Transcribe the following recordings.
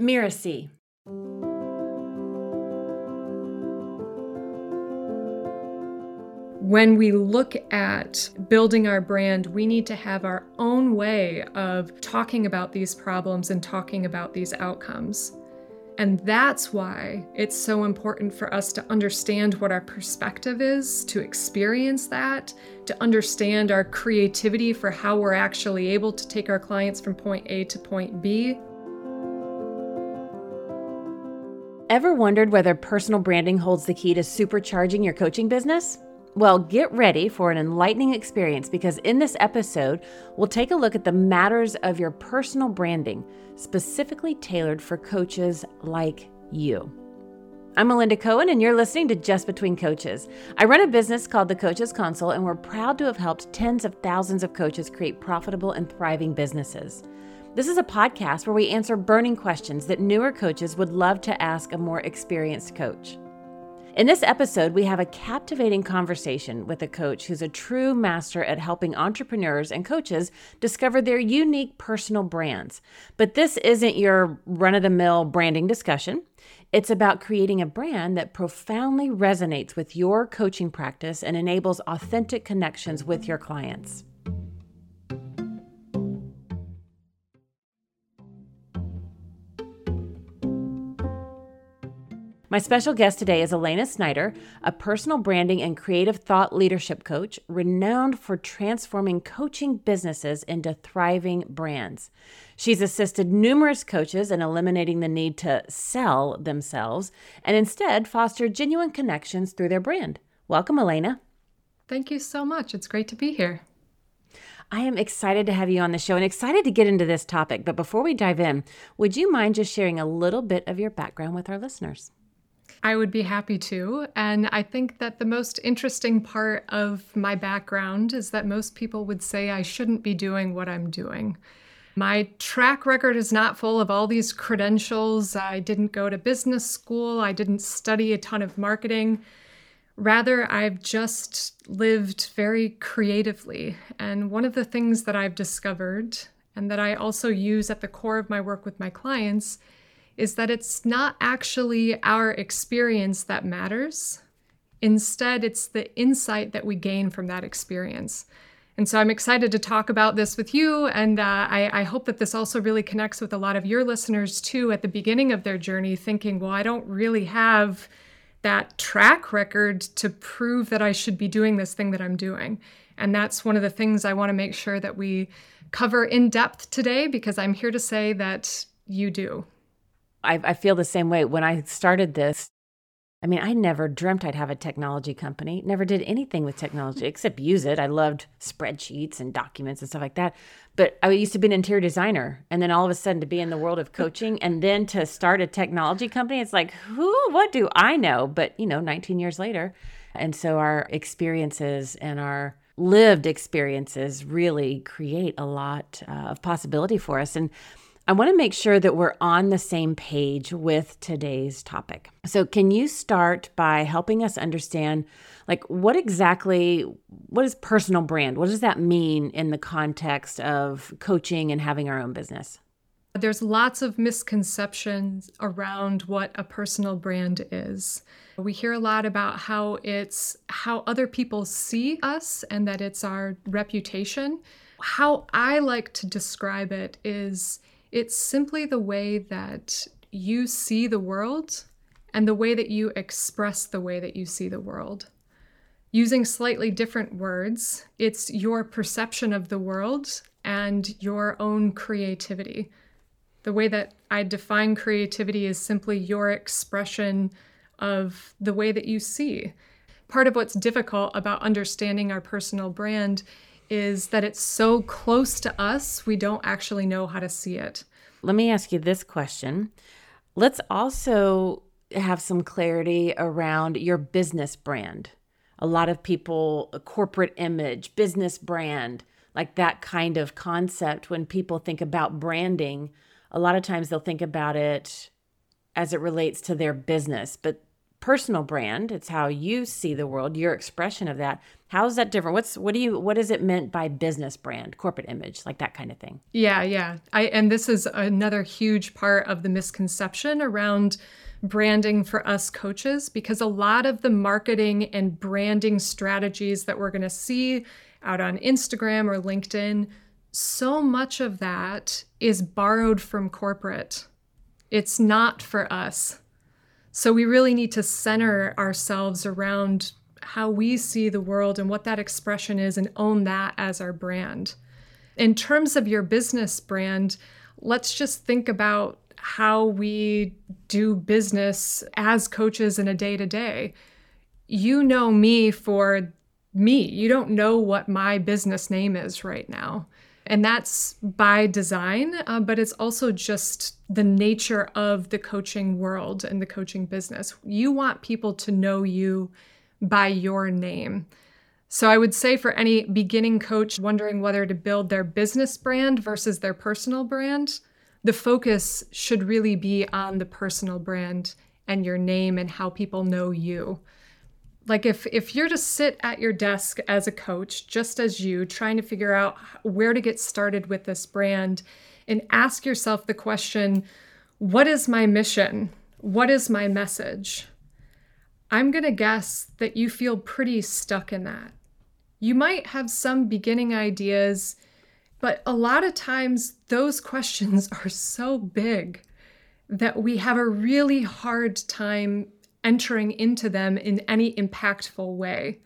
Mirasee. When we look at building our brand, we need to have our own way of talking about these problems and talking about these outcomes. And that's why it's so important for us to understand what our perspective is, to experience that, to understand our creativity for how we're actually able to take our clients from point A to point B. Ever wondered whether personal branding holds the key to supercharging your coaching business? Well, get ready for an enlightening experience because in this episode, we'll take a look at the matters of your personal branding, specifically tailored for coaches like you. I'm Melinda Cohan, and you're listening to Just Between Coaches. I run a business called The Coaches Console, and we're proud to have helped tens of thousands of coaches create profitable and thriving businesses. This is a podcast where we answer burning questions that newer coaches would love to ask a more experienced coach. In this episode, we have a captivating conversation with a coach who's a true master at helping entrepreneurs and coaches discover their unique personal brands. But this isn't your run of the mill branding discussion. It's about creating a brand that profoundly resonates with your coaching practice and enables authentic connections with your clients. My special guest today is Elayna Snyder, a personal branding and creative thought leadership coach renowned for transforming coaching businesses into thriving brands. She's assisted numerous coaches in eliminating the need to sell themselves and instead foster genuine connections through their brand. Welcome, Elayna. Thank you so much. It's great to be here. I am excited to have you on the show and excited to get into this topic. But before we dive in, would you mind just sharing a little bit of your background with our listeners? I would be happy to. And I think that the most interesting part of my background is that most people would say I shouldn't be doing what I'm doing. My track record is not full of all these credentials. I didn't go to business school, I didn't study a ton of marketing. Rather, I've just lived very creatively. And one of the things that I've discovered and that I also use at the core of my work with my clients is that it's not actually our experience that matters. Instead, it's the insight that we gain from that experience. And so I'm excited to talk about this with you. And uh, I, I, hope that this also really connects with a lot of your listeners too at the beginning of their journey, thinking, well, I don't really have that track record to prove that I should be doing this thing that I'm doing. And that's one of the things I want to make sure that we cover in depth today because I'm here to say that you do. I, I feel the same way. When I started this, I mean, I never dreamt I'd have a technology company, never did anything with technology except use it. I loved spreadsheets and documents and stuff like that. But I used to be an interior designer. And then all of a sudden to be in the world of coaching and then to start a technology company, it's like, who, what do I know? But, you know, 19 years later. And so our experiences and our lived experiences really create a lot uh, of possibility for us. And I want to make sure that we're on the same page with today's topic. So, can you start by helping us understand like what exactly what is personal brand? What does that mean in the context of coaching and having our own business? There's lots of misconceptions around what a personal brand is. We hear a lot about how it's how other people see us and that it's our reputation. How I like to describe it is it's simply the way that you see the world and the way that you express the way that you see the world. Using slightly different words, it's your perception of the world and your own creativity. The way that I define creativity is simply your expression of the way that you see. Part of what's difficult about understanding our personal brand is that it's so close to us, we don't actually know how to see it. Let me ask you this question. Let's also have some clarity around your business brand. A lot of people, corporate image, business brand, like that kind of concept. When people think about branding, a lot of times they'll think about it as it relates to their business. But personal brand. It's how you see the world, your expression of that. How is that different? What's what do you what is it meant by business brand, corporate image, like that kind of thing? Yeah, yeah. I and this is another huge part of the misconception around branding for us coaches because a lot of the marketing and branding strategies that we're going to see out on Instagram or LinkedIn, so much of that is borrowed from corporate. It's not for us. So we really need to center ourselves around how we see the world and what that expression is and own that as our brand. In terms of your business brand, let's just think about how we do business as coaches in a day to day. You know me for me. You don't know what my business name is right now. And that's by design, uh, but it's also just the nature of the coaching world and the coaching business. You want people to know you by your name. So I would say for any beginning coach wondering whether to build their business brand versus their personal brand, the focus should really be on the personal brand and your name and how people know you. Like if if you're to sit at your desk as a coach just as you trying to figure out where to get started with this brand and ask yourself the question, what is my mission? What is my message? I'm going to guess that you feel pretty stuck in that. You might have some beginning ideas but a lot of times, those questions are so big that we have a really hard time entering into them in any impactful way.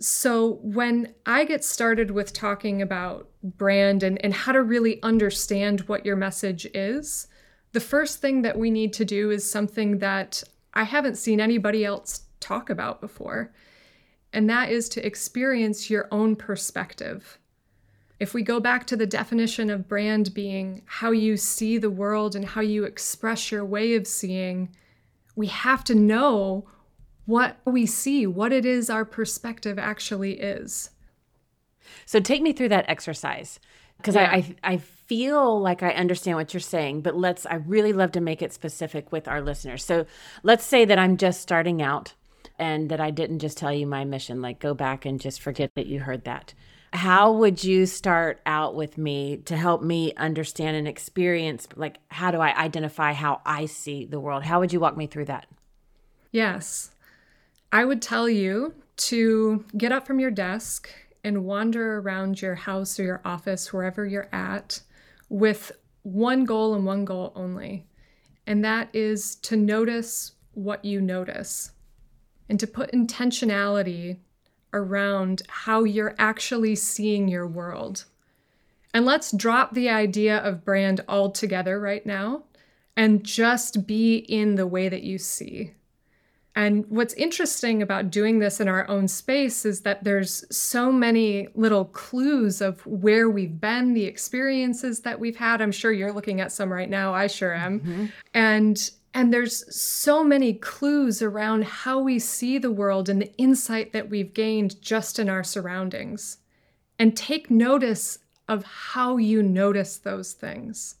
So, when I get started with talking about brand and, and how to really understand what your message is, the first thing that we need to do is something that I haven't seen anybody else talk about before, and that is to experience your own perspective. If we go back to the definition of brand being how you see the world and how you express your way of seeing, we have to know what we see, what it is our perspective actually is. So take me through that exercise because yeah. I, I, I feel like I understand what you're saying, but let's I really love to make it specific with our listeners. So let's say that I'm just starting out and that I didn't just tell you my mission. Like go back and just forget that you heard that. How would you start out with me to help me understand and experience like how do i identify how i see the world? How would you walk me through that? Yes. I would tell you to get up from your desk and wander around your house or your office wherever you're at with one goal and one goal only and that is to notice what you notice and to put intentionality around how you're actually seeing your world. And let's drop the idea of brand altogether right now and just be in the way that you see. And what's interesting about doing this in our own space is that there's so many little clues of where we've been, the experiences that we've had. I'm sure you're looking at some right now. I sure am. Mm-hmm. And and there's so many clues around how we see the world and the insight that we've gained just in our surroundings. And take notice of how you notice those things.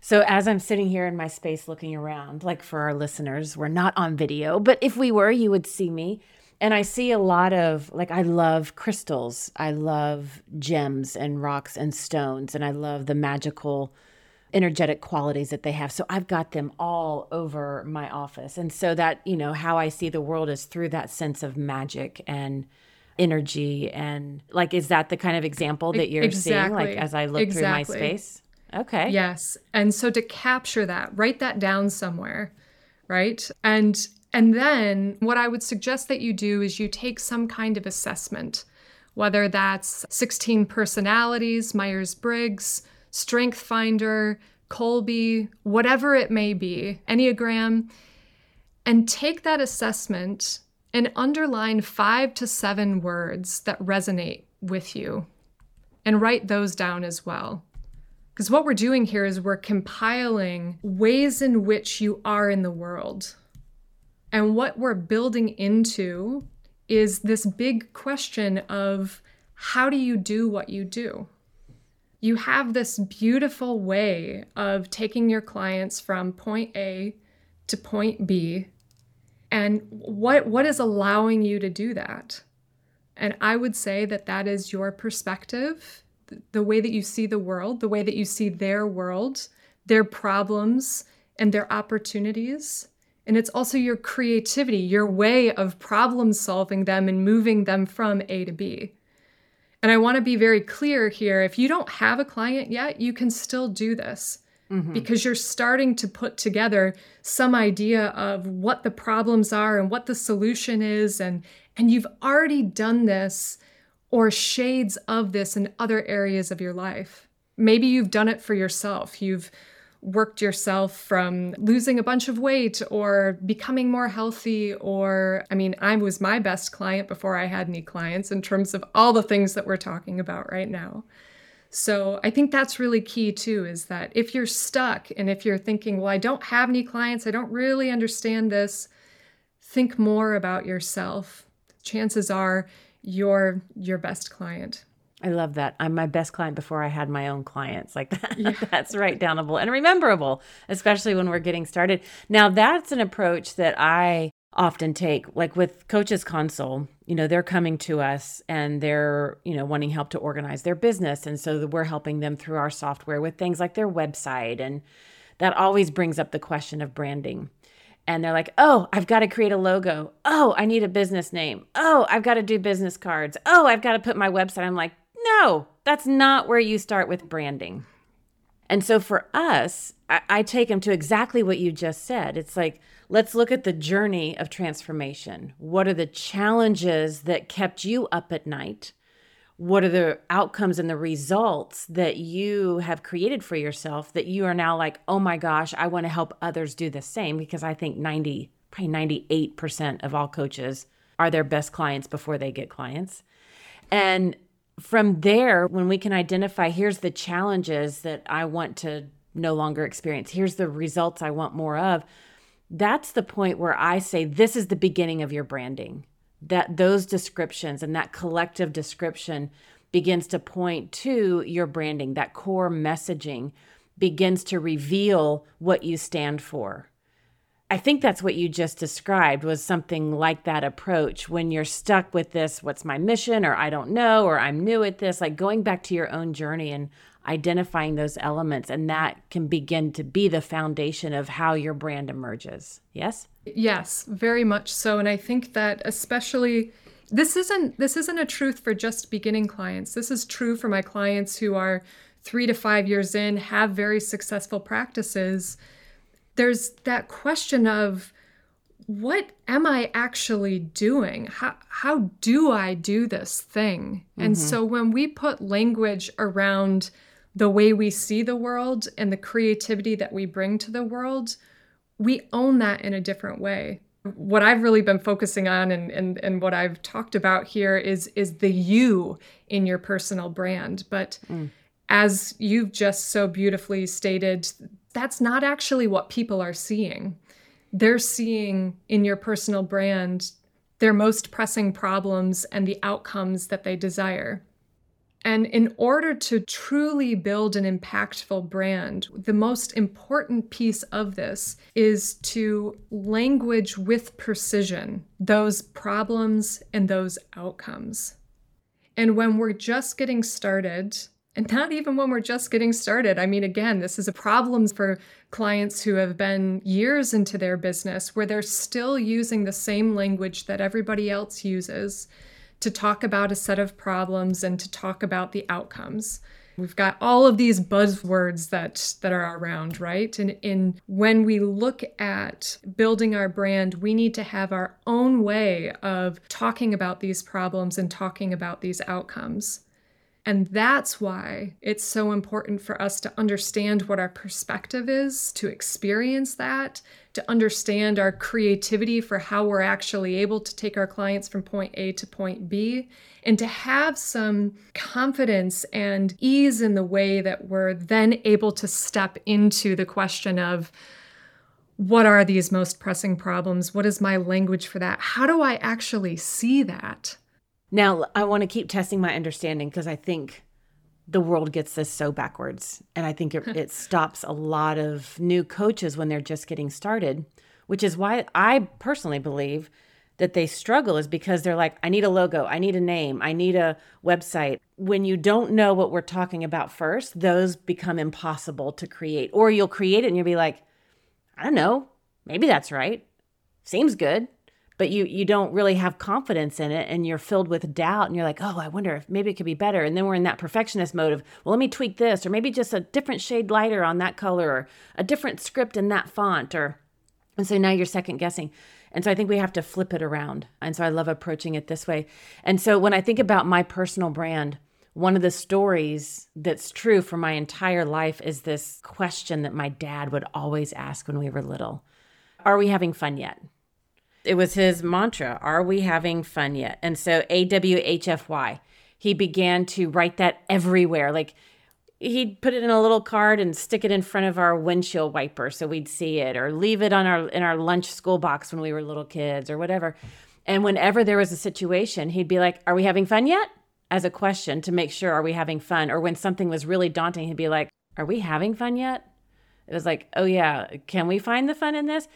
So, as I'm sitting here in my space looking around, like for our listeners, we're not on video, but if we were, you would see me. And I see a lot of, like, I love crystals. I love gems and rocks and stones. And I love the magical energetic qualities that they have. So I've got them all over my office. And so that, you know, how I see the world is through that sense of magic and energy and like is that the kind of example that you're exactly. seeing like as I look exactly. through my space? Okay. Yes. And so to capture that, write that down somewhere, right? And and then what I would suggest that you do is you take some kind of assessment, whether that's 16 personalities, Myers-Briggs, Strength Finder, Kolbe, whatever it may be, Enneagram, and take that assessment and underline five to seven words that resonate with you and write those down as well. Because what we're doing here is we're compiling ways in which you are in the world. And what we're building into is this big question of how do you do what you do? You have this beautiful way of taking your clients from point A to point B. And what what is allowing you to do that? And I would say that that is your perspective, the way that you see the world, the way that you see their world, their problems and their opportunities. And it's also your creativity, your way of problem solving them and moving them from A to B. And I want to be very clear here if you don't have a client yet, you can still do this mm-hmm. because you're starting to put together some idea of what the problems are and what the solution is and and you've already done this or shades of this in other areas of your life. Maybe you've done it for yourself. You've worked yourself from losing a bunch of weight or becoming more healthy or I mean I was my best client before I had any clients in terms of all the things that we're talking about right now. So I think that's really key too is that if you're stuck and if you're thinking, well, I don't have any clients, I don't really understand this, think more about yourself. Chances are you're your best client. I love that. I'm my best client before I had my own clients. Like that. Yeah. that's right downable and rememberable, especially when we're getting started. Now, that's an approach that I often take like with coaches console you know they're coming to us and they're you know wanting help to organize their business and so we're helping them through our software with things like their website and that always brings up the question of branding and they're like oh i've got to create a logo oh i need a business name oh i've got to do business cards oh i've got to put my website i'm like no that's not where you start with branding and so for us I, I take them to exactly what you just said it's like Let's look at the journey of transformation. What are the challenges that kept you up at night? What are the outcomes and the results that you have created for yourself that you are now like, oh my gosh, I want to help others do the same? Because I think 90, probably 98% of all coaches are their best clients before they get clients. And from there, when we can identify, here's the challenges that I want to no longer experience, here's the results I want more of that's the point where I say this is the beginning of your branding. That those descriptions and that collective description begins to point to your branding, that core messaging begins to reveal what you stand for. I think that's what you just described was something like that approach when you're stuck with this what's my mission? or I don't know or I'm new at this. Like going back to your own journey and identifying those elements and that can begin to be the foundation of how your brand emerges. Yes? Yes very much so and i think that especially this isn't this isn't a truth for just beginning clients. This is true for my clients who are 3 to 5 years in have very successful practices there's that question of what am I actually doing? How, how do I do this thing? Mm-hmm. And so when we put language around the way we see the world and the creativity that we bring to the world, we own that in a different way. What I've really been focusing on and, and, and what I've talked about here is, is the you in your personal brand. But mm. As you've just so beautifully stated, that's not actually what people are seeing. They're seeing in your personal brand their most pressing problems and the outcomes that they desire. And in order to truly build an impactful brand, the most important piece of this is to language with precision those problems and those outcomes. And when we're just getting started, and not even when we're just getting started, I mean, again, this is a problem for clients who have been years into their business where they're still using the same language that everybody else uses to talk about a set of problems and to talk about the outcomes. We've got all of these buzzwords that that are around, right? And in when we look at building our brand, we need to have our own way of talking about these problems and talking about these outcomes. And that's why it's so important for us to understand what our perspective is, to experience that, to understand our creativity for how we're actually able to take our clients from point A to point B, and to have some confidence and ease in the way that we're then able to step into the question of what are these most pressing problems? What is my language for that? How do I actually see that? Now, I want to keep testing my understanding because I think the world gets this so backwards. And I think it, it stops a lot of new coaches when they're just getting started which is why I personally believe that they struggle is because they're like, I need a logo, I need a name, I need a website. When you don't know what we're talking about first, those become impossible to create. Or you'll create it and you'll be like, I don't know, maybe that's right. Seems good. But you you don't really have confidence in it and you're filled with doubt and you're like, oh, I wonder if maybe it could be better. And then we're in that perfectionist mode of, well, let me tweak this, or maybe just a different shade lighter on that color, or a different script in that font, or and so now you're second guessing. And so I think we have to flip it around. And so I love approaching it this way. And so when I think about my personal brand, one of the stories that's true for my entire life is this question that my dad would always ask when we were little Are we having fun yet? It was his mantra Are we having fun yet? And so AWHFY, he began to write that everywhere. Like he'd put it in a little card and stick it in front of our windshield wiper so we'd see it or leave it on our in our lunch school box when we were little kids or whatever. And whenever there was a situation he'd be like are we having fun yet? As a question to make sure are we having fun? Or when something was really daunting he'd be like are we having fun yet? It was like oh yeah can we find the fun in this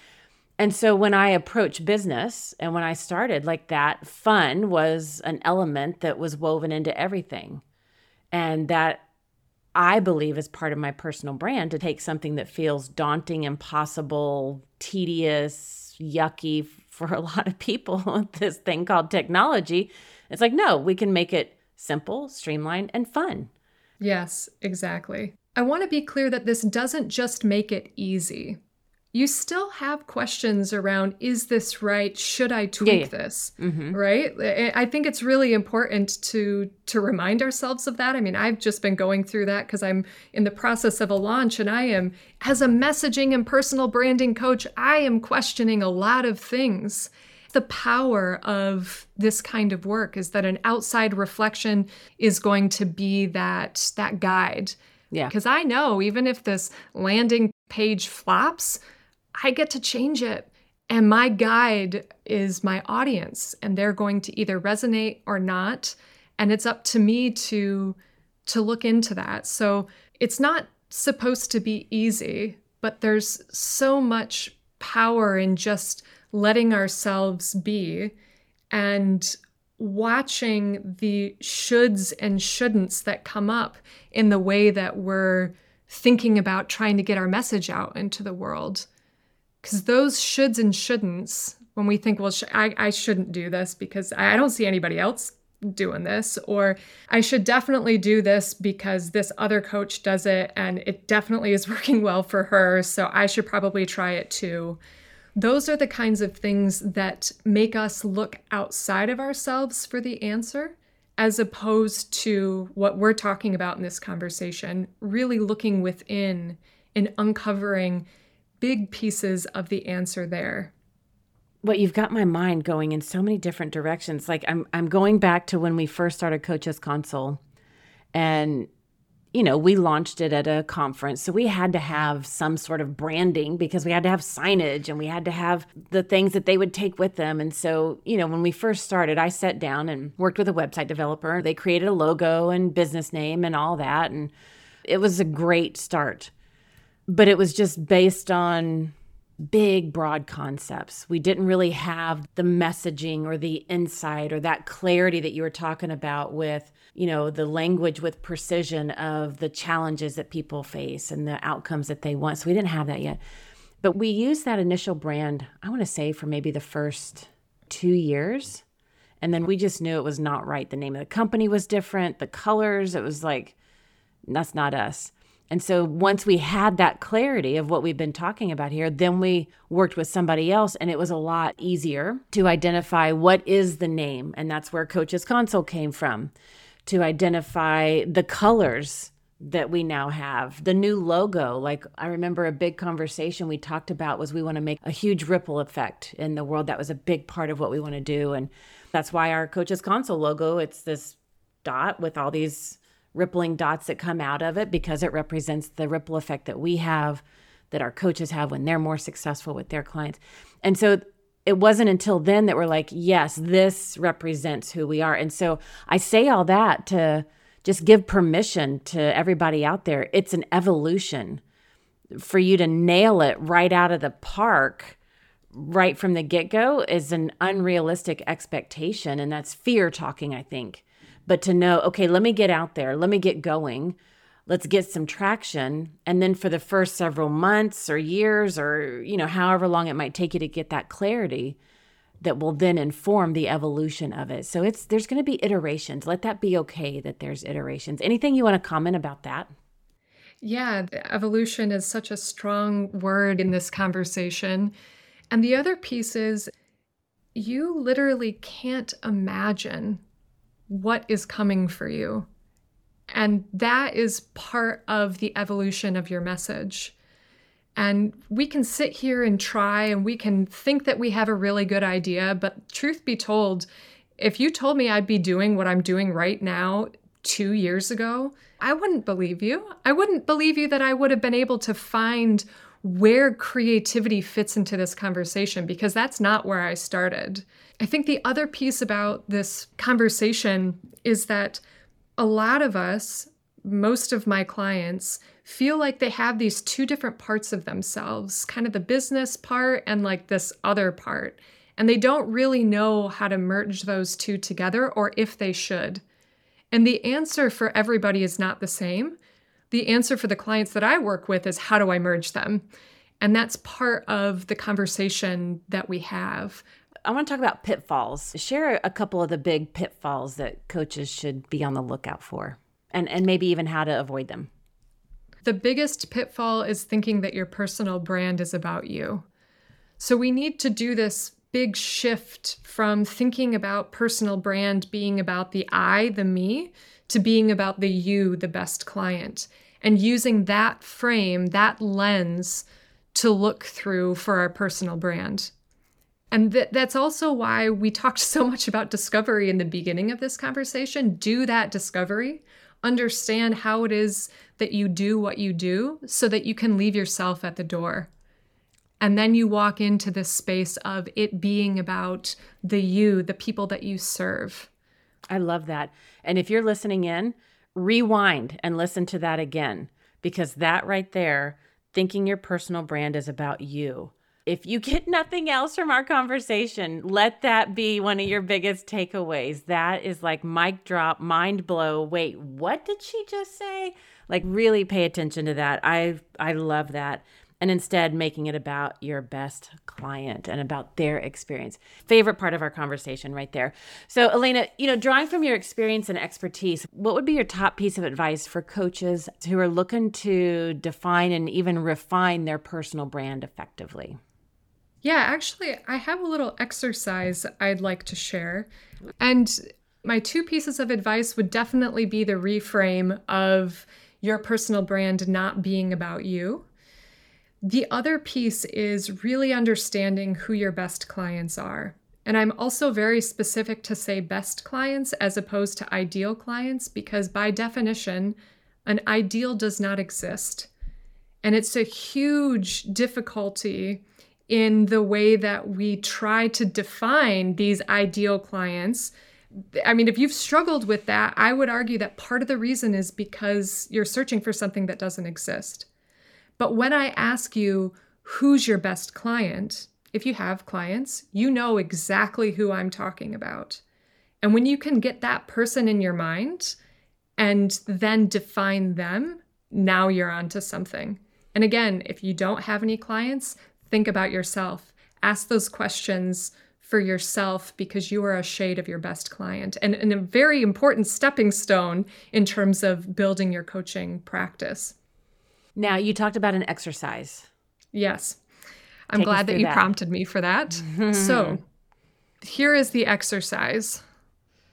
and so when i approached business and when i started like that fun was an element that was woven into everything and that I believe is part of my personal brand to take something that feels daunting, impossible, tedious, yucky for a lot of people, this thing called technology. It's like, no, we can make it simple, streamlined, and fun. Yes, exactly. I want to be clear that this doesn't just make it easy you still have questions around is this right? Should i tweak yeah, yeah. this? Mm-hmm. right? I think it's really important to to remind ourselves of that. I mean i've just been going through that because i'm in the process of a launch and i am as a messaging and personal branding coach i am questioning a lot of things. The power of this kind of work is that an outside reflection is going to be that that guide. Yeah. Because i know even if this landing page flops I get to change it. And my guide is my audience, and they're going to either resonate or not. And it's up to me to to look into that. So it's not supposed to be easy, but there's so much power in just letting ourselves be and watching the shoulds and shouldn'ts that come up in the way that we're thinking about trying to get our message out into the world. Because those shoulds and shouldn'ts, when we think, well, sh- I, I shouldn't do this because I don't see anybody else doing this, or I should definitely do this because this other coach does it and it definitely is working well for her. So I should probably try it too. Those are the kinds of things that make us look outside of ourselves for the answer, as opposed to what we're talking about in this conversation, really looking within and uncovering big pieces of the answer there. But you've got my mind going in so many different directions. Like I'm I'm going back to when we first started Coaches Console and you know, we launched it at a conference. So we had to have some sort of branding because we had to have signage and we had to have the things that they would take with them. And so, you know, when we first started, I sat down and worked with a website developer. They created a logo and business name and all that. And it was a great start but it was just based on big, broad concepts. We didn't really have the messaging or the insight or that clarity that you were talking about with, you know, the language with precision of the challenges that people face and the outcomes that they want. So we didn't have that yet. But we used that initial brand, I want to say, for maybe the first two years. And then we just knew it was not right. The name of the company was different, the colors, it was like, that's not us. And so once we had that clarity of what we've been talking about here, then we worked with somebody else and it was a lot easier to identify what is the name. And that's where Coaches Console came from to identify the colors that we now have, the new logo. Like I remember a big conversation we talked about was we want to make a huge ripple effect in the world. That was a big part of what we want to do. And that's why our Coaches Console logo, it's this dot with all these rippling dots that come out of it because it represents the ripple effect that we have that our coaches have when they're more successful with their clients. And so it wasn't until then that we're like, yes, this represents who we are. And so I say all that to just give permission to everybody out there. It's an evolution for you to nail it right out of the park right from the get go is an unrealistic expectation. And that's fear talking, I think. But to know, okay, let me get out there, let me get going, let's get some traction. And then for the first several months or years or, you know, however long it might take you to get that clarity, that will then inform the evolution of it. So it's there's going to be iterations. Let that be okay that there's iterations. Anything you want to comment about that? Yeah, evolution is such a strong word in this conversation. And the other piece is you literally can't imagine what is coming for you. And that is part of the evolution of your message. And we can sit here and try and we can think that we have a really good idea. But truth be told, if you told me I'd be doing what I'm doing right now two years ago, I wouldn't believe you. I wouldn't believe you that I would have been able to find where creativity fits into this conversation because that's not where I started. I think the other piece about this conversation is that a lot of us, most of my clients, feel like they have these two different parts of themselves kind of the business part and like this other part. And they don't really know how to merge those two together or if they should. And the answer for everybody is not the same. The answer for the clients that I work with is how do I merge them? And that's part of the conversation that we have. I want to talk about pitfalls. Share a couple of the big pitfalls that coaches should be on the lookout for and, and maybe even how to avoid them. The biggest pitfall is thinking that your personal brand is about you. So we need to do this big shift from thinking about personal brand being about the I, the me, to being about the you, the best client, and using that frame, that lens to look through for our personal brand. And th- that's also why we talked so much about discovery in the beginning of this conversation. Do that discovery understand how it is that you do what you do so that you can leave yourself at the door. And then you walk into this space of it being about the you, the people that you serve. I love that. And if you're listening in, rewind and listen to that again, because that right there, thinking your personal brand is about you if you get nothing else from our conversation, let that be one of your biggest takeaways. That is like mic drop, mind blow. Wait, what did she just say? Like really pay attention to that. I I love that. And instead making it about your best client and about their experience. Favorite part of our conversation right there. So, Elayna, you know, drawing from your experience and expertise, what would be your top piece of advice for coaches who are looking to define and even refine their personal brand effectively? Yeah, actually, I have a little exercise I'd like to share. And my two pieces of advice would definitely be the reframe of your personal brand not being about you. The other piece is really understanding who your best clients are. And I'm also very specific to say best clients as opposed to ideal clients because, by definition, an ideal does not exist. And it's a huge difficulty in the way that we try to define these ideal clients. I mean, if you've struggled with that, I would argue that part of the reason is because you're searching for something that doesn't exist. But when I ask you, who's your best client? If you have clients, you know exactly who I'm talking about. And when you can get that person in your mind and then define them, now you're onto something. And again, if you don't have any clients, Think about yourself. Ask those questions for yourself because you are a shade of your best client and, and a very important stepping stone in terms of building your coaching practice. Now, you talked about an exercise. Yes. I'm Take glad that you that. prompted me for that. so, here is the exercise.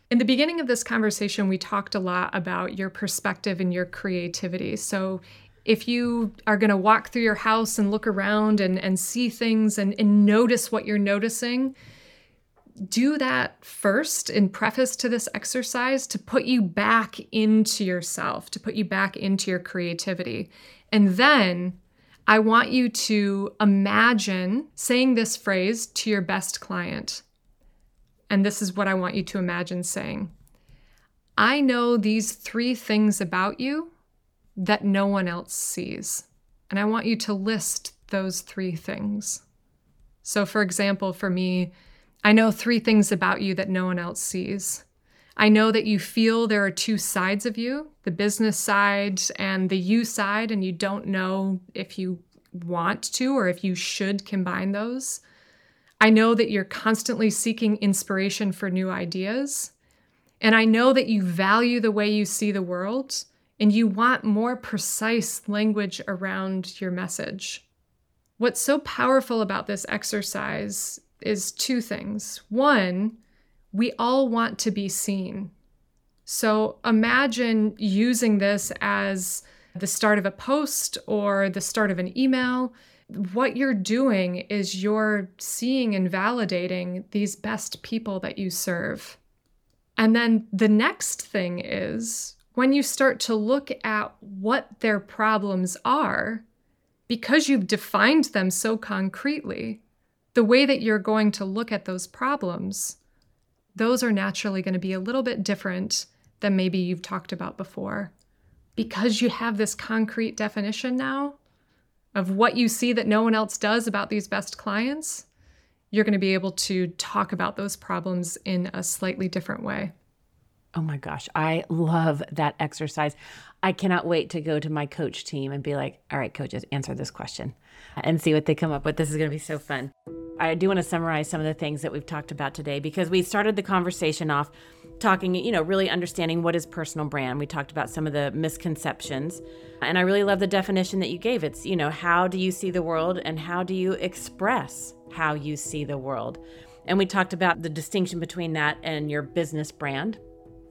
In the beginning of this conversation, we talked a lot about your perspective and your creativity. So, if you are going to walk through your house and look around and, and see things and, and notice what you're noticing, do that first in preface to this exercise to put you back into yourself, to put you back into your creativity. And then I want you to imagine saying this phrase to your best client. And this is what I want you to imagine saying I know these three things about you that no one else sees. And I want you to list those three things. So, for example, for me, I know three things about you that no one else sees. I know that you feel there are two sides of you the business side and the you side, and you don't know if you want to or if you should combine those. I know that you're constantly seeking inspiration for new ideas. And I know that you value the way you see the world and you want more precise language around your message. What's so powerful about this exercise is two things. One, we all want to be seen. So imagine using this as the start of a post or the start of an email. What you're doing is you're seeing and validating these best people that you serve. And then the next thing is when you start to look at what their problems are, because you've defined them so concretely, the way that you're going to look at those problems, those are naturally going to be a little bit different than maybe you've talked about before. Because you have this concrete definition now of what you see that no one else does about these best clients, you're going to be able to talk about those problems in a slightly different way. Oh my gosh, I love that exercise. I cannot wait to go to my coach team and be like, all right, coaches, answer this question and see what they come up with. This is going to be so fun. I do want to summarize some of the things that we've talked about today because we started the conversation off talking, you know, really understanding what is personal brand. We talked about some of the misconceptions. And I really love the definition that you gave. It's, you know, how do you see the world and how do you express how you see the world? And we talked about the distinction between that and your business brand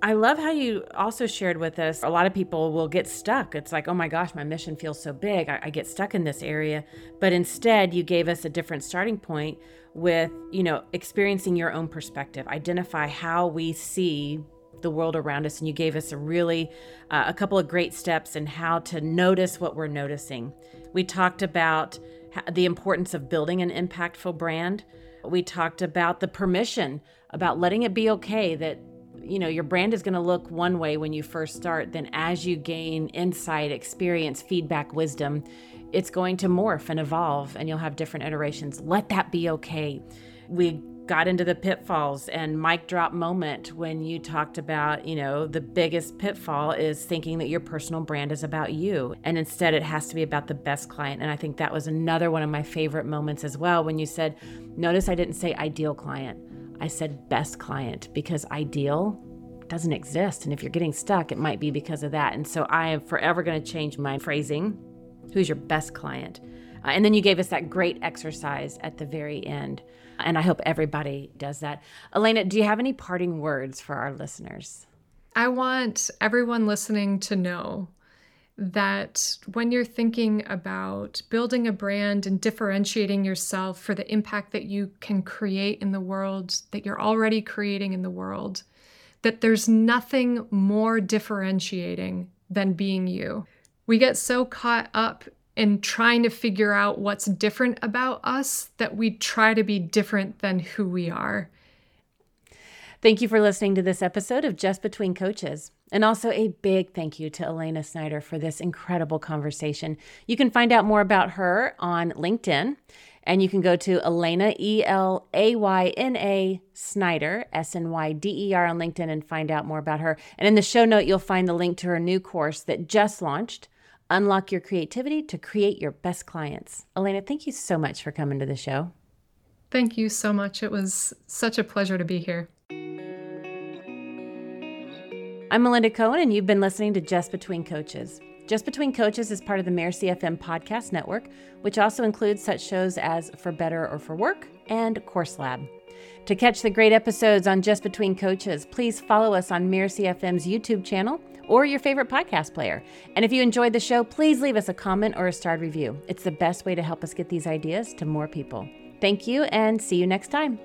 I love how you also shared with us a lot of people will get stuck. It's like, oh my gosh, my mission feels so big. I, I, get stuck in this area. But instead, you gave us a different starting point with, you know, experiencing your own perspective, identify how we see the world around us. And you gave us a really, uh, a couple of great steps in how to notice what we're noticing. We talked about the importance of building an impactful brand. We talked about the permission, about letting it be okay that you know your brand is going to look one way when you first start then as you gain insight experience feedback wisdom it's going to morph and evolve and you'll have different iterations. Let that be okay. We got into the pitfalls and mic drop moment when you talked about you know the biggest pitfall is thinking that your personal brand is about you and instead it has to be about the best client and i think that was another one of my favorite moments as well when you said notice i didn't say ideal client I said best client because ideal doesn't exist. And if you're getting stuck, it might be because of that. And so I am forever going to change my phrasing. Who's your best client? Uh, and then you gave us that great exercise at the very end. And I hope everybody does that. Elayna, do you have any parting words for our listeners? I want everyone listening to know that when you're thinking about building a brand and differentiating yourself for the impact that you can create in the world, that you're already creating in the world, that there's nothing more differentiating than being you. We get so caught up in trying to figure out what's different about us that we try to be different than who we are. Thank you for listening to this episode of Just Between Coaches. And also a big thank you to Elayna Snyder for this incredible conversation. You can find out more about her on LinkedIn. And you can go to Elayna, E L A Y N A Snyder, S N Y D E R on LinkedIn and find out more about her. And in the show note, you'll find the link to her new course that just launched Unlock Your Creativity to Create Your Best Clients. Elayna, thank you so much for coming to the show. Thank you so much. It was such a pleasure to be here. I'm Melinda Cohan, and you've been listening to Just Between Coaches. Just Between Coaches is part of the Mirasee FM podcast network, which also includes such shows as For Better or For Work and Course Lab. To catch the great episodes on Just Between Coaches, please follow us on Mirasee FM's YouTube channel or your favorite podcast player. And if you enjoyed the show, please leave us a comment or a starred review. It's the best way to help us get these ideas to more people. Thank you and see you next time.